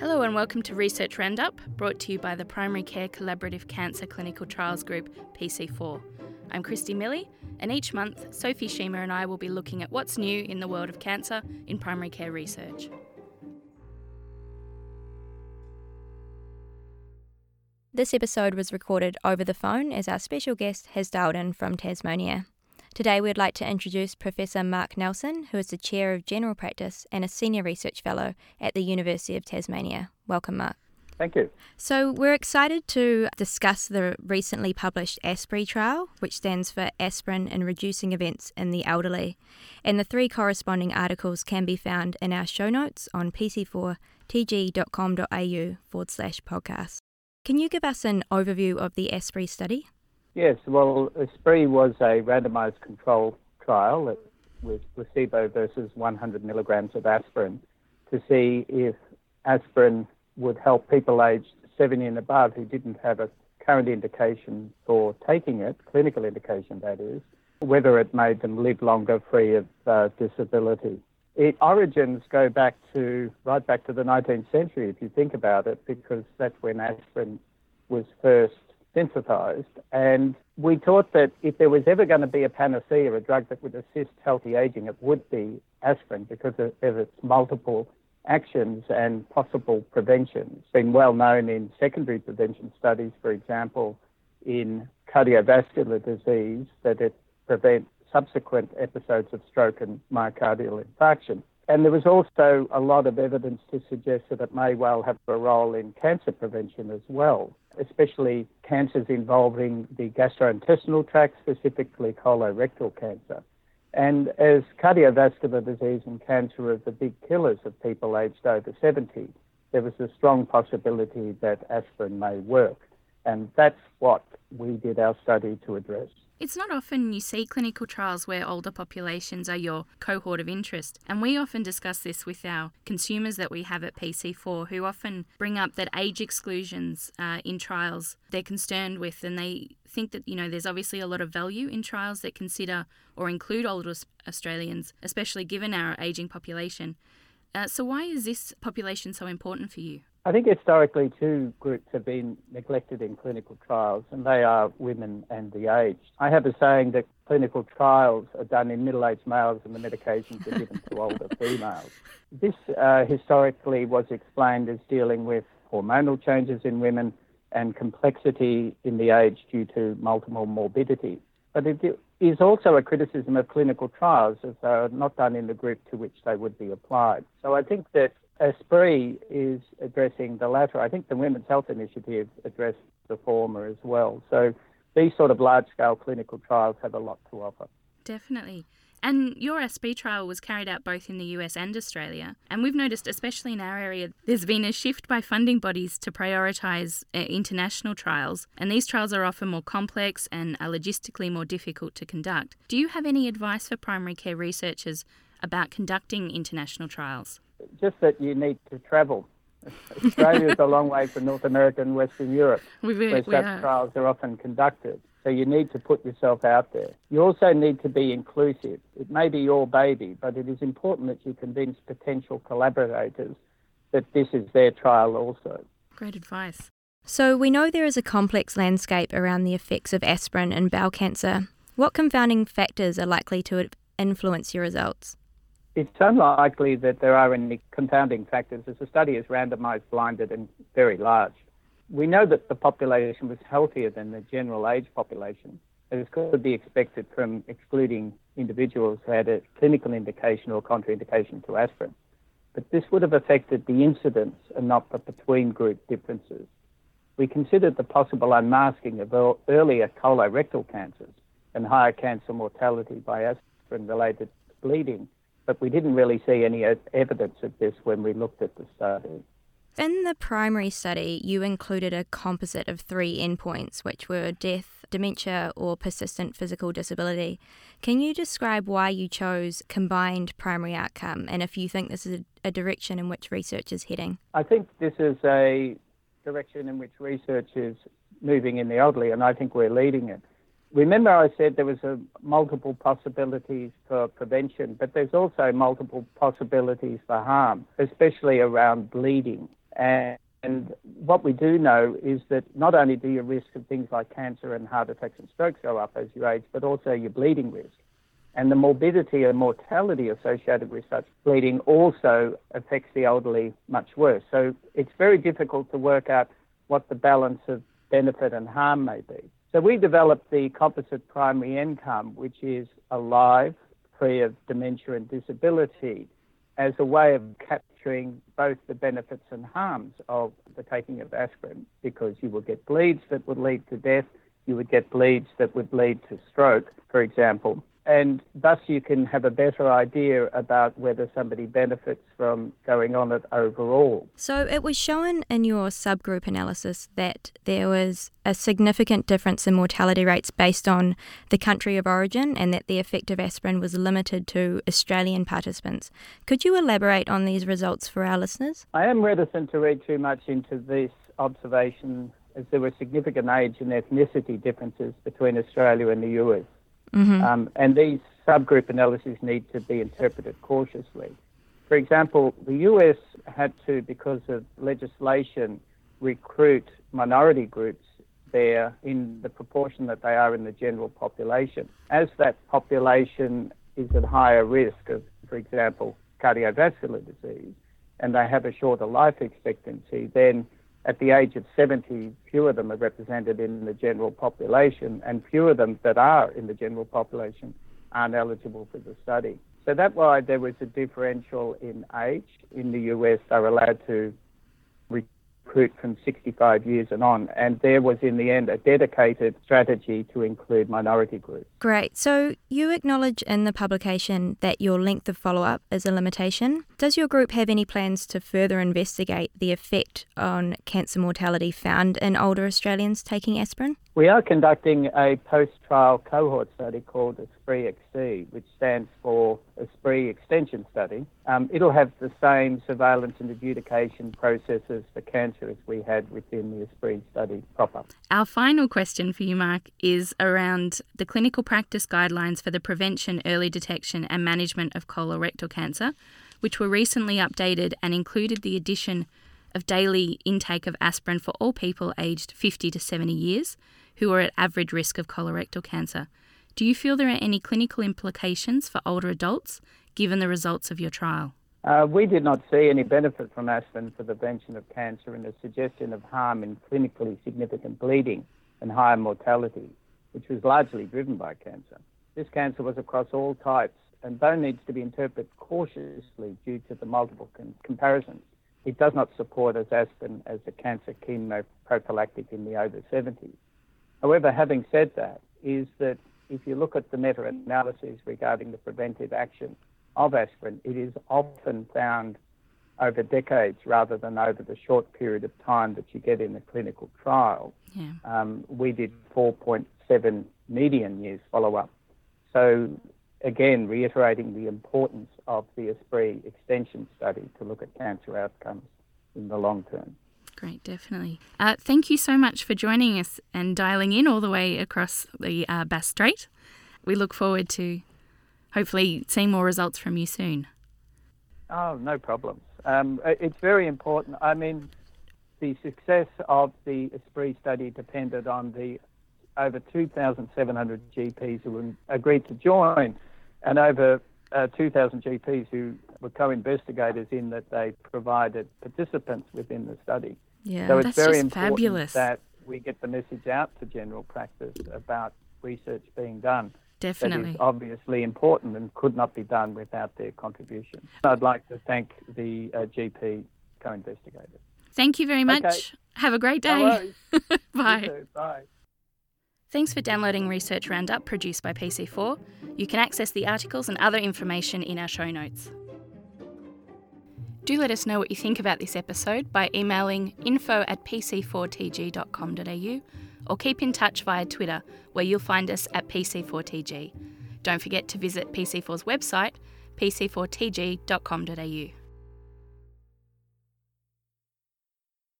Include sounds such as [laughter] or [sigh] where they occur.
Hello and welcome to Research Roundup, brought to you by the Primary Care Collaborative Cancer Clinical Trials Group, PC4. I'm Christy Millie, and each month, Sophie Schema and I will be looking at what's new in the world of cancer in primary care research. This episode was recorded over the phone as our special guest has dialed in from Tasmania. Today, we'd like to introduce Professor Mark Nelson, who is the Chair of General Practice and a Senior Research Fellow at the University of Tasmania. Welcome, Mark. Thank you. So, we're excited to discuss the recently published ASPREE trial, which stands for Aspirin in Reducing Events in the Elderly. And the three corresponding articles can be found in our show notes on pc4tg.com.au forward slash podcast. Can you give us an overview of the ASPREE study? Yes, well, ASPREE was a randomized control trial with placebo versus 100 milligrams of aspirin to see if aspirin would help people aged 70 and above who didn't have a current indication for taking it, clinical indication that is, whether it made them live longer free of uh, disability. Its origins go back to right back to the 19th century, if you think about it, because that's when aspirin was first synthesized. And we thought that if there was ever going to be a panacea, a drug that would assist healthy aging, it would be aspirin because of, its multiple actions and possible preventions. It's been well known in secondary prevention studies, for example, in cardiovascular disease, that it prevents subsequent episodes of stroke and myocardial infarction. And there was also a lot of evidence to suggest that it may well have a role in cancer prevention as well especially cancers involving the gastrointestinal tract, specifically colorectal cancer. And as cardiovascular disease and cancer are the big killers of people aged over 70, there was a strong possibility that aspirin may work. And that's what we did our study to address. It's not often you see clinical trials where older populations are your cohort of interest, and we often discuss this with our consumers that we have at PC4 who often bring up that age exclusions uh, in trials they're concerned with, and they think that you know there's obviously a lot of value in trials that consider or include older Australians, especially given our aging population. Uh, so, why is this population so important for you? I think historically two groups have been neglected in clinical trials, and they are women and the aged. I have a saying that clinical trials are done in middle aged males and the medications are given to older [laughs] females. This uh, historically was explained as dealing with hormonal changes in women and complexity in the age due to multiple morbidity. But it is also a criticism of clinical trials as they are not done in the group to which they would be applied. So I think that ASPREE is addressing the latter. I think the Women's Health Initiative addressed the former as well. So these sort of large scale clinical trials have a lot to offer. Definitely. And your ASPREE trial was carried out both in the US and Australia. And we've noticed, especially in our area, there's been a shift by funding bodies to prioritise uh, international trials. And these trials are often more complex and are logistically more difficult to conduct. Do you have any advice for primary care researchers about conducting international trials? Just that you need to travel. Australia is a long way from North America and Western Europe, we, where such are. trials are often conducted. So you need to put yourself out there. You also need to be inclusive. It may be your baby, but it is important that you convince potential collaborators that this is their trial also. Great advice. So we know there is a complex landscape around the effects of aspirin and bowel cancer. What confounding factors are likely to influence your results? It's unlikely that there are any confounding factors as the study is randomized, blinded, and very large. We know that the population was healthier than the general age population, as could be expected from excluding individuals who had a clinical indication or contraindication to aspirin. But this would have affected the incidence and not the between group differences. We considered the possible unmasking of earlier colorectal cancers and higher cancer mortality by aspirin related bleeding but we didn't really see any evidence of this when we looked at the study. In the primary study, you included a composite of three endpoints, which were death, dementia, or persistent physical disability. Can you describe why you chose combined primary outcome and if you think this is a direction in which research is heading? I think this is a direction in which research is moving in the elderly, and I think we're leading it. Remember, I said there was a multiple possibilities for prevention, but there's also multiple possibilities for harm, especially around bleeding. And, and what we do know is that not only do your risk of things like cancer and heart attacks and strokes go up as you age, but also your bleeding risk. And the morbidity and mortality associated with such bleeding also affects the elderly much worse. So it's very difficult to work out what the balance of benefit and harm may be. So we developed the composite primary income, which is alive, free of dementia and disability, as a way of capturing both the benefits and harms of the taking of aspirin, because you will get bleeds that would lead to death, you would get bleeds that would lead to stroke, for example, and thus you can have a better idea about whether somebody benefits from going on it overall. So it was shown in your subgroup analysis that there was a significant difference in mortality rates based on the country of origin and that the effect of aspirin was limited to Australian participants. Could you elaborate on these results for our listeners? I am reticent to read too much into this observation as there were significant age and ethnicity differences between Australia and the US. Mm-hmm. Um, and these subgroup analyses need to be interpreted cautiously. For example, the US had to, because of legislation, recruit minority groups there in the proportion that they are in the general population. As that population is at higher risk of, for example, cardiovascular disease, and they have a shorter life expectancy, then at the age of 70, fewer of them are represented in the general population, and fewer of them that are in the general population aren't eligible for the study. So that's why there was a differential in age. In the US, they're allowed to from 65 years and on. And there was, in the end, a dedicated strategy to include minority groups. Great. So you acknowledge in the publication that your length of follow up is a limitation. Does your group have any plans to further investigate the effect on cancer mortality found in older Australians taking aspirin? We are conducting a post trial cohort study called ASPREE XT, which stands for ASPREE Extension Study. Um, it'll have the same surveillance and adjudication processes for cancer as we had within the ASPREE study proper. Our final question for you, Mark, is around the clinical practice guidelines for the prevention, early detection, and management of colorectal cancer, which were recently updated and included the addition of daily intake of aspirin for all people aged 50 to 70 years who are at average risk of colorectal cancer. Do you feel there are any clinical implications for older adults given the results of your trial? Uh, we did not see any benefit from aspirin for the prevention of cancer and a suggestion of harm in clinically significant bleeding and higher mortality, which was largely driven by cancer. This cancer was across all types, and though needs to be interpreted cautiously due to the multiple com- comparisons, it does not support as aspirin as a cancer chemoprophylactic in the over 70s. However, having said that, is that if you look at the meta-analyses regarding the preventive action of aspirin, it is often found over decades rather than over the short period of time that you get in a clinical trial. Yeah. Um, we did 4.7 median years follow-up. So again, reiterating the importance of the ASPREE extension study to look at cancer outcomes in the long term. Great, definitely. Uh, thank you so much for joining us and dialing in all the way across the uh, Bass Strait. We look forward to hopefully seeing more results from you soon. Oh, no problems. Um, it's very important. I mean, the success of the ASPREE study depended on the over 2,700 GPs who agreed to join and over uh, 2,000 GPs who were co-investigators in that they provided participants within the study. Yeah, so it's very important fabulous. that we get the message out to general practice about research being done. Definitely. That is obviously important and could not be done without their contribution. I'd like to thank the uh, GP co-investigators. Thank you very much. Okay. Have a great day. No [laughs] Bye. Bye. Thanks for downloading Research Roundup produced by PC4. You can access the articles and other information in our show notes. Do let us know what you think about this episode by emailing info at pc4tg.com.au or keep in touch via Twitter, where you'll find us at PC4TG. Don't forget to visit PC4's website, pc4tg.com.au.